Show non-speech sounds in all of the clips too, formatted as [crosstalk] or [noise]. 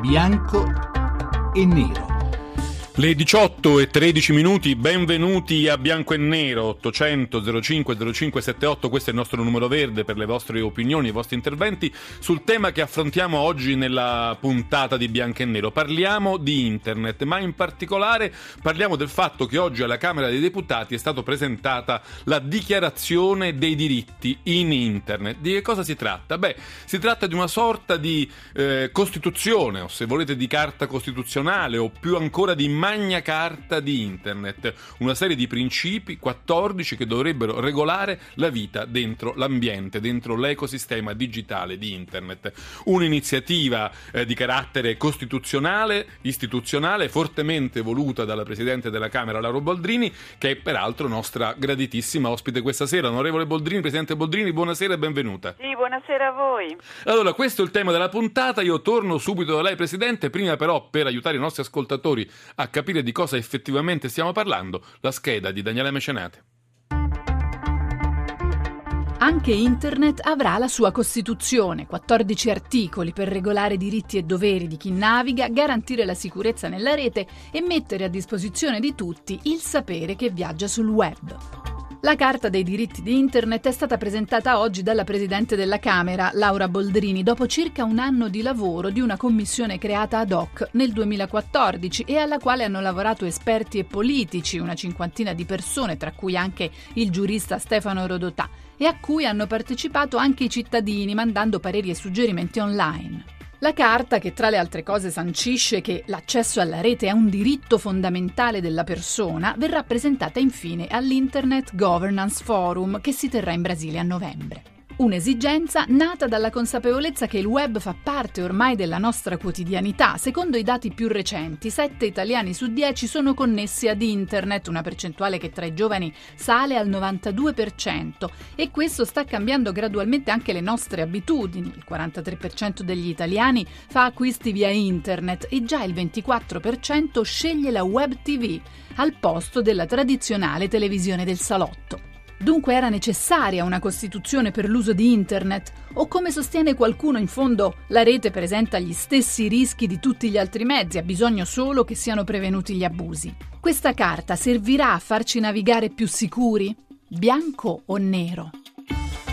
bianco e nero. Le 18 e 13 minuti, benvenuti a Bianco e Nero 800 05 0578, questo è il nostro numero verde per le vostre opinioni, i vostri interventi sul tema che affrontiamo oggi nella puntata di Bianco e Nero. Parliamo di internet, ma in particolare parliamo del fatto che oggi alla Camera dei Deputati è stata presentata la dichiarazione dei diritti in internet. Di che cosa si tratta? Beh, si tratta di una sorta di eh, costituzione, o se volete di carta costituzionale, o più ancora di immagine Magna Carta di Internet, una serie di principi, 14, che dovrebbero regolare la vita dentro l'ambiente, dentro l'ecosistema digitale di Internet. Un'iniziativa eh, di carattere costituzionale, istituzionale, fortemente voluta dalla Presidente della Camera, Lauro Boldrini, che è peraltro nostra graditissima ospite questa sera. Onorevole Boldrini, Presidente Boldrini, buonasera e benvenuta. Sì, buonasera a voi. Allora, questo è il tema della puntata. Io torno subito da lei, Presidente. Prima però, per aiutare i nostri ascoltatori a capire di cosa effettivamente stiamo parlando, la scheda di Daniele Mecenate. Anche Internet avrà la sua Costituzione, 14 articoli per regolare diritti e doveri di chi naviga, garantire la sicurezza nella rete e mettere a disposizione di tutti il sapere che viaggia sul web. La Carta dei diritti di Internet è stata presentata oggi dalla Presidente della Camera, Laura Boldrini, dopo circa un anno di lavoro di una commissione creata ad hoc nel 2014 e alla quale hanno lavorato esperti e politici, una cinquantina di persone, tra cui anche il giurista Stefano Rodotà, e a cui hanno partecipato anche i cittadini mandando pareri e suggerimenti online. La carta, che tra le altre cose sancisce che l'accesso alla rete è un diritto fondamentale della persona, verrà presentata infine all'Internet Governance Forum che si terrà in Brasile a novembre. Un'esigenza nata dalla consapevolezza che il web fa parte ormai della nostra quotidianità. Secondo i dati più recenti, 7 italiani su 10 sono connessi ad internet, una percentuale che tra i giovani sale al 92% e questo sta cambiando gradualmente anche le nostre abitudini. Il 43% degli italiani fa acquisti via internet e già il 24% sceglie la web TV al posto della tradizionale televisione del salotto. Dunque era necessaria una Costituzione per l'uso di Internet? O come sostiene qualcuno, in fondo la rete presenta gli stessi rischi di tutti gli altri mezzi, ha bisogno solo che siano prevenuti gli abusi? Questa carta servirà a farci navigare più sicuri? Bianco o nero?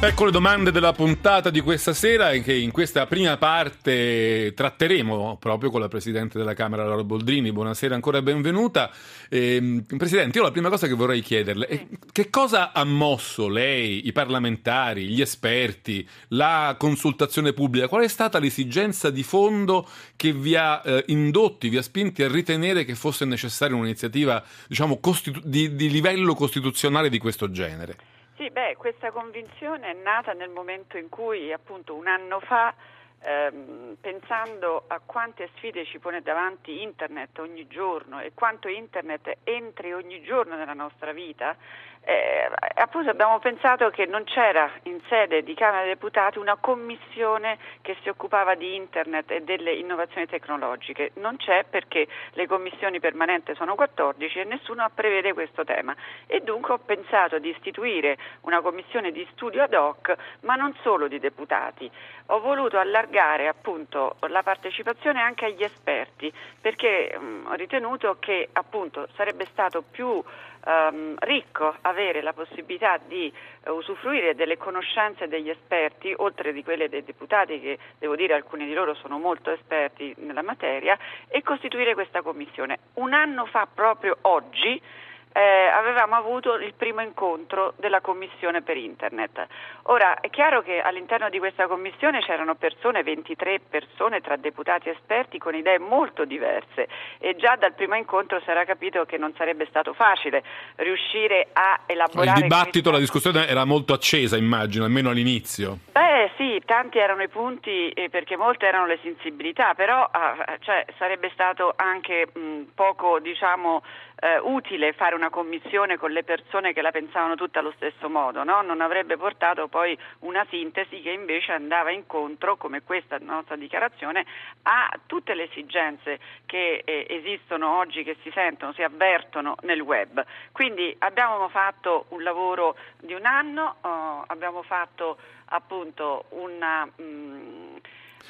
Ecco le domande della puntata di questa sera e che in questa prima parte tratteremo proprio con la Presidente della Camera Laura Boldrini. Buonasera ancora benvenuta. Eh, Presidente, io la prima cosa che vorrei chiederle è che cosa ha mosso lei, i parlamentari, gli esperti, la consultazione pubblica? Qual è stata l'esigenza di fondo che vi ha eh, indotti, vi ha spinti a ritenere che fosse necessaria un'iniziativa diciamo, costitu- di, di livello costituzionale di questo genere? Sì, beh, questa convinzione è nata nel momento in cui, appunto, un anno fa, ehm, pensando a quante sfide ci pone davanti Internet ogni giorno e quanto Internet entri ogni giorno nella nostra vita, eh, appunto abbiamo pensato che non c'era in sede di Camera dei Deputati una commissione che si occupava di internet e delle innovazioni tecnologiche. Non c'è perché le commissioni permanenti sono 14 e nessuno prevede questo tema. E dunque ho pensato di istituire una commissione di studio ad hoc, ma non solo di deputati. Ho voluto allargare appunto la partecipazione anche agli esperti perché mh, mm, ho ritenuto che appunto sarebbe stato più ehm, ricco avere la possibilità di eh, usufruire delle conoscenze degli esperti, oltre di quelle dei deputati, che devo dire alcuni di loro sono molto esperti nella materia, e costituire questa commissione. Un anno fa, proprio oggi, eh, avevamo avuto il primo incontro della commissione per internet. Ora è chiaro che all'interno di questa commissione c'erano persone, 23 persone tra deputati esperti con idee molto diverse e già dal primo incontro si era capito che non sarebbe stato facile riuscire a elaborare. Il dibattito, la discussione era molto accesa, immagino, almeno all'inizio. Beh sì, tanti erano i punti eh, perché molte erano le sensibilità, però ah, cioè, sarebbe stato anche mh, poco diciamo eh, utile fare una commissione con le persone che la pensavano tutte allo stesso modo, no? non avrebbe portato poi una sintesi che invece andava incontro, come questa nostra dichiarazione, a tutte le esigenze che eh, esistono oggi, che si sentono, si avvertono nel web. Quindi abbiamo fatto un lavoro di un anno, oh, abbiamo fatto appunto una... Mh,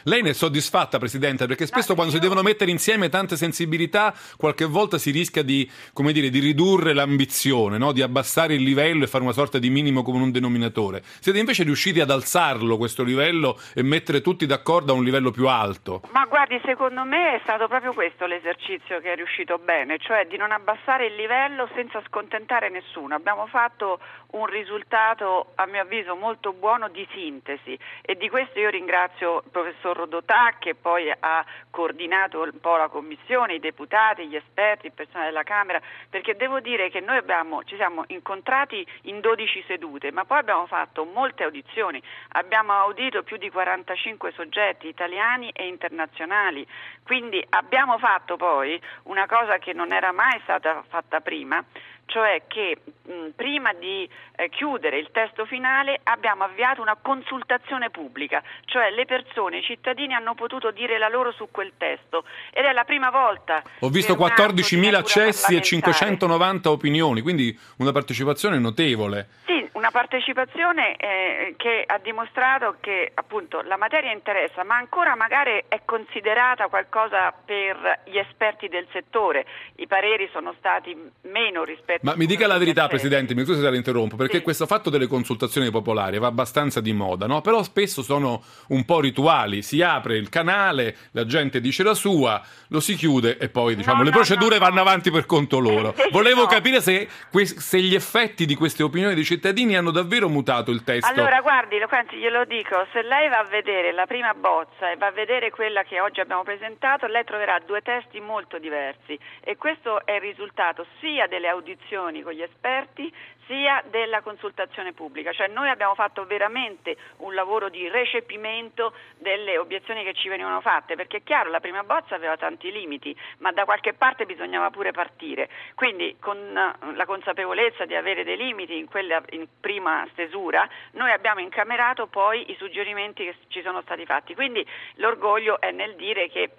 Lei ne è soddisfatta, Presidente? Perché spesso No, quando si io- devono mettere insieme tante sensibilità, qualche volta si rischia di, come dire, di ridurre l'ambizione, no? di abbassare il livello e fare una sorta di minimo comune denominatore. Siete invece riusciti ad alzarlo questo livello e mettere tutti d'accordo a un livello più alto. Ma guardi, secondo me è stato proprio questo l'esercizio che è riuscito bene, cioè di non abbassare il livello senza scontentare nessuno. Abbiamo fatto un risultato, a mio avviso, molto buono di sintesi e di questo io ringrazio il professor Rodotà che poi ha coordinato un po' la commissione, i deputati, gli esperti, il personale della Camera, perché devo dire che noi abbiamo, ci siamo incontrati in 12 sedute, ma poi abbiamo fatto molte audizioni, abbiamo audito più di 45 soggetti italiani e internazionali, quindi abbiamo fatto poi una cosa che non era mai stata fatta prima, cioè che mh, prima di eh, chiudere il testo finale abbiamo avviato una consultazione pubblica, cioè le persone, i cittadini hanno potuto dire la loro su quel testo ed è la prima volta. Ho visto per un atto di 14.000 natura accessi e parlamentare. 590 opinioni, quindi una partecipazione notevole. Sì, una partecipazione eh, che ha dimostrato che appunto la materia interessa, ma ancora magari è considerata qualcosa per gli esperti del settore. I pareri sono stati meno rispetto Ma a mi dica la verità. Presidente, mi scusi se la interrompo, perché Sì. questo fatto delle consultazioni popolari va abbastanza di moda, no? Però spesso sono un po' rituali. Si apre il canale, la gente dice la sua, lo si chiude e poi diciamo No, le no, procedure no, no. vanno avanti per conto loro. [laughs] Volevo capire se, se gli effetti di queste opinioni dei cittadini hanno davvero mutato il testo. Allora, guardi, lo- glielo dico, se lei va a vedere la prima bozza e va a vedere quella che oggi abbiamo presentato, lei troverà due testi molto diversi. E questo è il risultato sia delle audizioni con gli esperti sia della consultazione pubblica, cioè noi abbiamo fatto veramente un lavoro di recepimento delle obiezioni che ci venivano fatte, perché è chiaro, la prima bozza aveva tanti limiti, ma da qualche parte bisognava pure partire, quindi con la consapevolezza di avere dei limiti in quella in prima stesura, noi abbiamo incamerato poi i suggerimenti che ci sono stati fatti, quindi l'orgoglio è nel dire che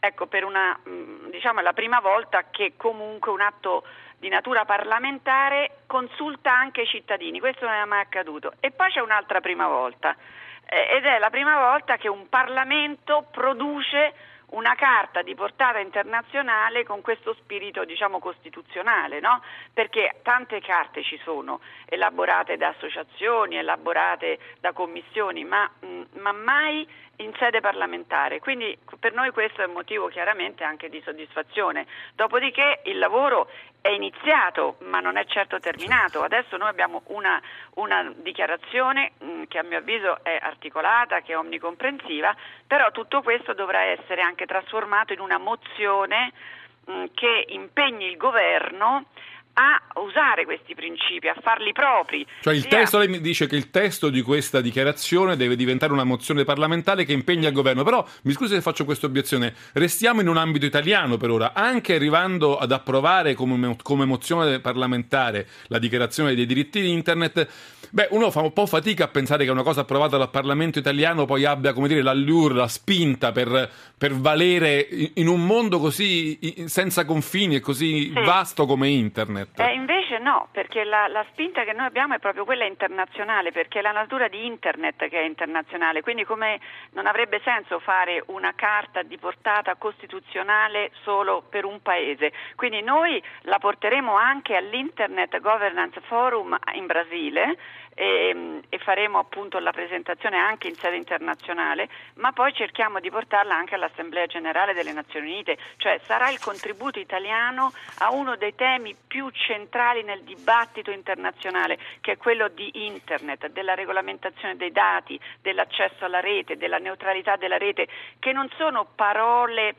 ecco, per una, mh, diciamo, è la prima volta che comunque un atto di natura parlamentare consulta anche i cittadini, questo non è mai accaduto. E poi c'è un'altra prima volta, eh, ed è la prima volta che un Parlamento produce una carta di portata internazionale con questo spirito diciamo costituzionale, no? perché tante carte ci sono, elaborate da associazioni, elaborate da commissioni, ma, mh, ma mai in sede parlamentare. Quindi per noi questo è un motivo chiaramente anche di soddisfazione. Dopodiché il lavoro è iniziato, ma non è certo terminato. Adesso noi abbiamo una, una dichiarazione mh, che a mio avviso è articolata, che è omnicomprensiva, però tutto questo dovrà essere anche trasformato in una mozione mh, che impegni il governo a usare questi principi, a farli propri. Cioè il testo, lei mi dice che il testo di questa dichiarazione deve diventare una mozione parlamentare che impegna il governo, però mi scusi se faccio questa obiezione, restiamo in un ambito italiano per ora, anche arrivando ad approvare come, come mozione parlamentare la dichiarazione dei diritti di internet, beh uno fa un po' fatica a pensare che una cosa approvata dal Parlamento italiano poi abbia come dire l'allure, la spinta per, per valere in un mondo così senza confini e così Sì. vasto come internet. Eh, invece no, perché la, la spinta che noi abbiamo è proprio quella internazionale, perché è la natura di Internet che è internazionale, quindi come non avrebbe senso fare una carta di portata costituzionale solo per un paese. Quindi noi la porteremo anche all'Internet Governance Forum in Brasile e, e faremo appunto la presentazione anche in sede internazionale, ma poi cerchiamo di portarla anche all'Assemblea Generale delle Nazioni Unite, cioè sarà il contributo italiano a uno dei temi più centrali nel dibattito internazionale, che è quello di Internet, della regolamentazione dei dati, dell'accesso alla rete, della neutralità della rete, che non sono parole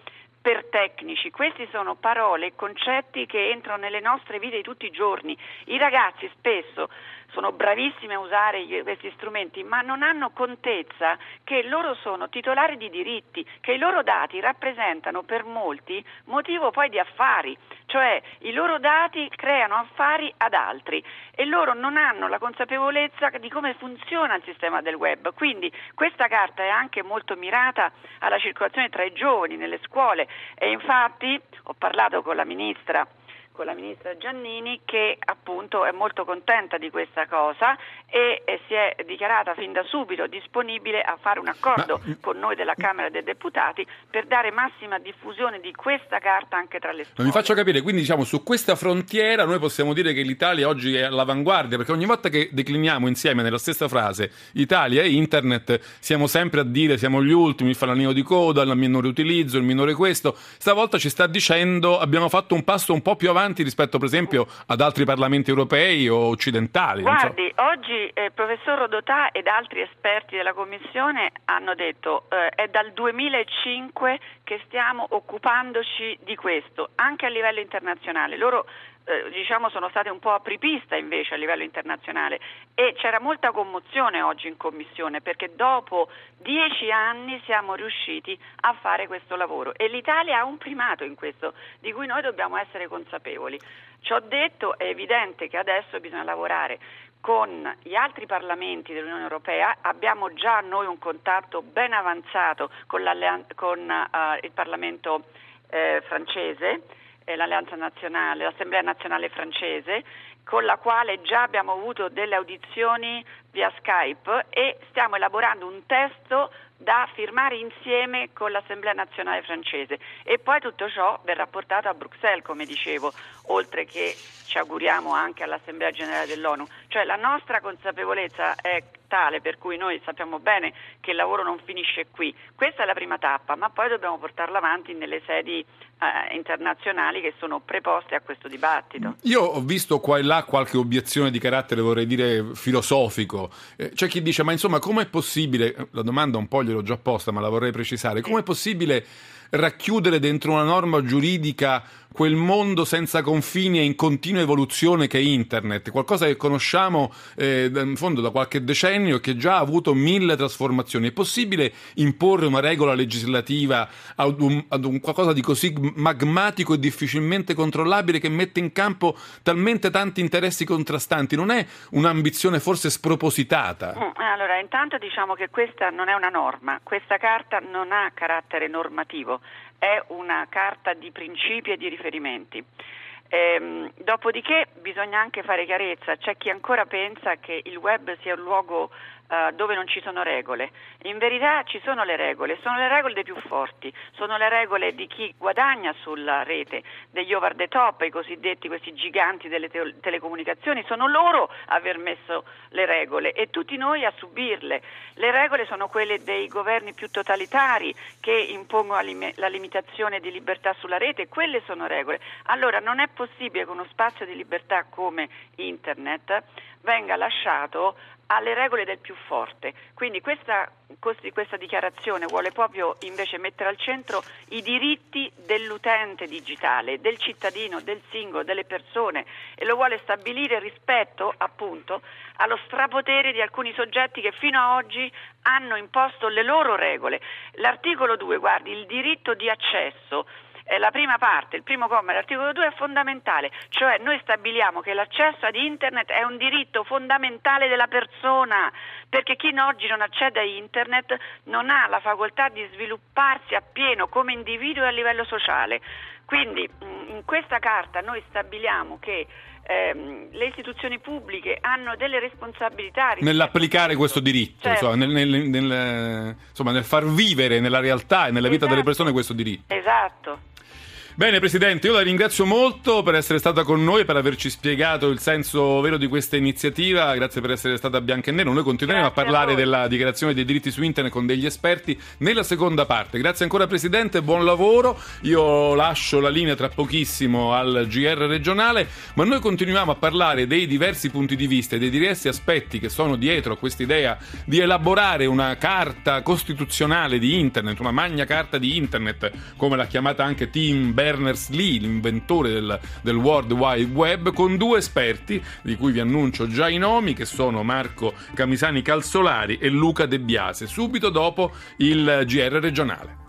per tecnici, questi sono parole e concetti che entrano nelle nostre vite di tutti i giorni. I ragazzi spesso sono bravissimi a usare questi strumenti, ma non hanno contezza che loro sono titolari di diritti, che i loro dati rappresentano per molti motivo poi di affari, cioè i loro dati creano affari ad altri e loro non hanno la consapevolezza di come funziona il sistema del web. Quindi questa carta è anche molto mirata alla circolazione tra i giovani nelle scuole e infatti ho parlato con la ministra con la ministra Giannini che appunto è molto contenta di questa cosa e, e si è dichiarata fin da subito disponibile a fare un accordo Ma... con noi della Camera dei Deputati per dare massima diffusione di questa carta anche tra le scuole. Ma mi faccio capire, quindi diciamo su questa frontiera noi possiamo dire che l'Italia oggi è all'avanguardia perché ogni volta che decliniamo insieme nella stessa frase Italia e internet siamo sempre a dire siamo gli ultimi, il falanio di coda, il minore utilizzo, il minore questo. Stavolta ci sta dicendo abbiamo fatto un passo un po' più avanti rispetto per esempio ad altri parlamenti europei o occidentali. Guardi, so. oggi eh, professor Rodotà ed altri esperti della Commissione hanno detto eh, è dal 2005 che stiamo occupandoci di questo, anche a livello internazionale. Loro eh, diciamo sono state un po' apripista invece a livello internazionale. E c'era molta commozione oggi in commissione perché dopo dieci anni siamo riusciti a fare questo lavoro. E l'Italia ha un primato in questo di cui noi dobbiamo essere consapevoli. Ciò detto è evidente che adesso bisogna lavorare con gli altri parlamenti dell'Unione Europea, abbiamo già noi un contatto ben avanzato con, con uh, il Parlamento eh, francese l'Alleanza Nazionale, l'Assemblea Nazionale Francese, con la quale già abbiamo avuto delle audizioni via Skype e stiamo elaborando un testo da firmare insieme con l'Assemblea nazionale francese e poi tutto ciò verrà portato a Bruxelles, come dicevo, oltre che ci auguriamo anche all'Assemblea generale dell'ONU. Cioè la nostra consapevolezza è tale per cui noi sappiamo bene che il lavoro non finisce qui. Questa è la prima tappa, ma poi dobbiamo portarla avanti nelle sedi eh, internazionali che sono preposte a questo dibattito. Io ho visto qua e là qualche obiezione di carattere, vorrei dire, filosofico. Eh, c'è chi dice, ma insomma, com'è possibile, la domanda un po' gliel'ho già posta, ma la vorrei precisare, com'è possibile racchiudere dentro una norma giuridica quel mondo senza confini e in continua evoluzione che è internet, qualcosa che conosciamo eh, in fondo da qualche decennio e che già ha avuto mille trasformazioni. È possibile imporre una regola legislativa ad un, ad un qualcosa di così magmatico e difficilmente controllabile che mette in campo talmente tanti interessi contrastanti? Non è un'ambizione forse spropositata? Mm, allora, intanto diciamo che questa non è una norma, questa carta non ha carattere normativo people. È una carta di principi e di riferimenti. Ehm, dopodiché bisogna anche fare chiarezza, c'è chi ancora pensa che il web sia un luogo uh, dove non ci sono regole. In verità ci sono le regole, sono le regole dei più forti, sono le regole di chi guadagna sulla rete, degli over the top, i cosiddetti questi giganti delle te- telecomunicazioni, sono loro a aver messo le regole e tutti noi a subirle. Le regole sono quelle dei governi più totalitari che impongono la limitazione di libertà sulla rete, quelle sono regole. Allora non è possibile che uno spazio di libertà come internet venga lasciato alle regole del più forte. Quindi questa, questa, dichiarazione vuole proprio invece mettere al centro i diritti dell'utente digitale, del cittadino, del singolo, delle persone e lo vuole stabilire rispetto appunto allo strapotere di alcuni soggetti che fino ad oggi hanno imposto le loro regole. L'articolo 2, guardi, il diritto di accesso la prima parte, il primo comma dell'articolo 2 è fondamentale, cioè noi stabiliamo che l'accesso ad internet è un diritto fondamentale della persona, perché chi oggi non accede a internet non ha la facoltà di svilupparsi appieno come individuo e a livello sociale. Quindi in questa carta noi stabiliamo che ehm, le istituzioni pubbliche hanno delle responsabilità nell'applicare questo diritto, certo. insomma, nel, nel, nel, insomma, nel, far vivere nella realtà e nella vita esatto. delle persone questo diritto. Esatto. Bene Presidente, io la ringrazio molto per essere stata con noi, per averci spiegato il senso vero di questa iniziativa, grazie per essere stata bianca e nero. Noi continueremo grazie a parlare a della dichiarazione dei diritti su internet con degli esperti nella seconda parte. Grazie ancora Presidente, buon lavoro. Io lascio la linea tra pochissimo al GR regionale, ma noi continuiamo a parlare dei diversi punti di vista e dei diversi aspetti che sono dietro a questa idea di elaborare una carta costituzionale di internet, una magna carta di internet, come l'ha chiamata anche Tim Bell Berners-Lee, l'inventore del, del World Wide Web, con due esperti, di cui vi annuncio già i nomi, che sono Marco Camisani Calzolari e Luca De Biase, subito dopo il GR regionale.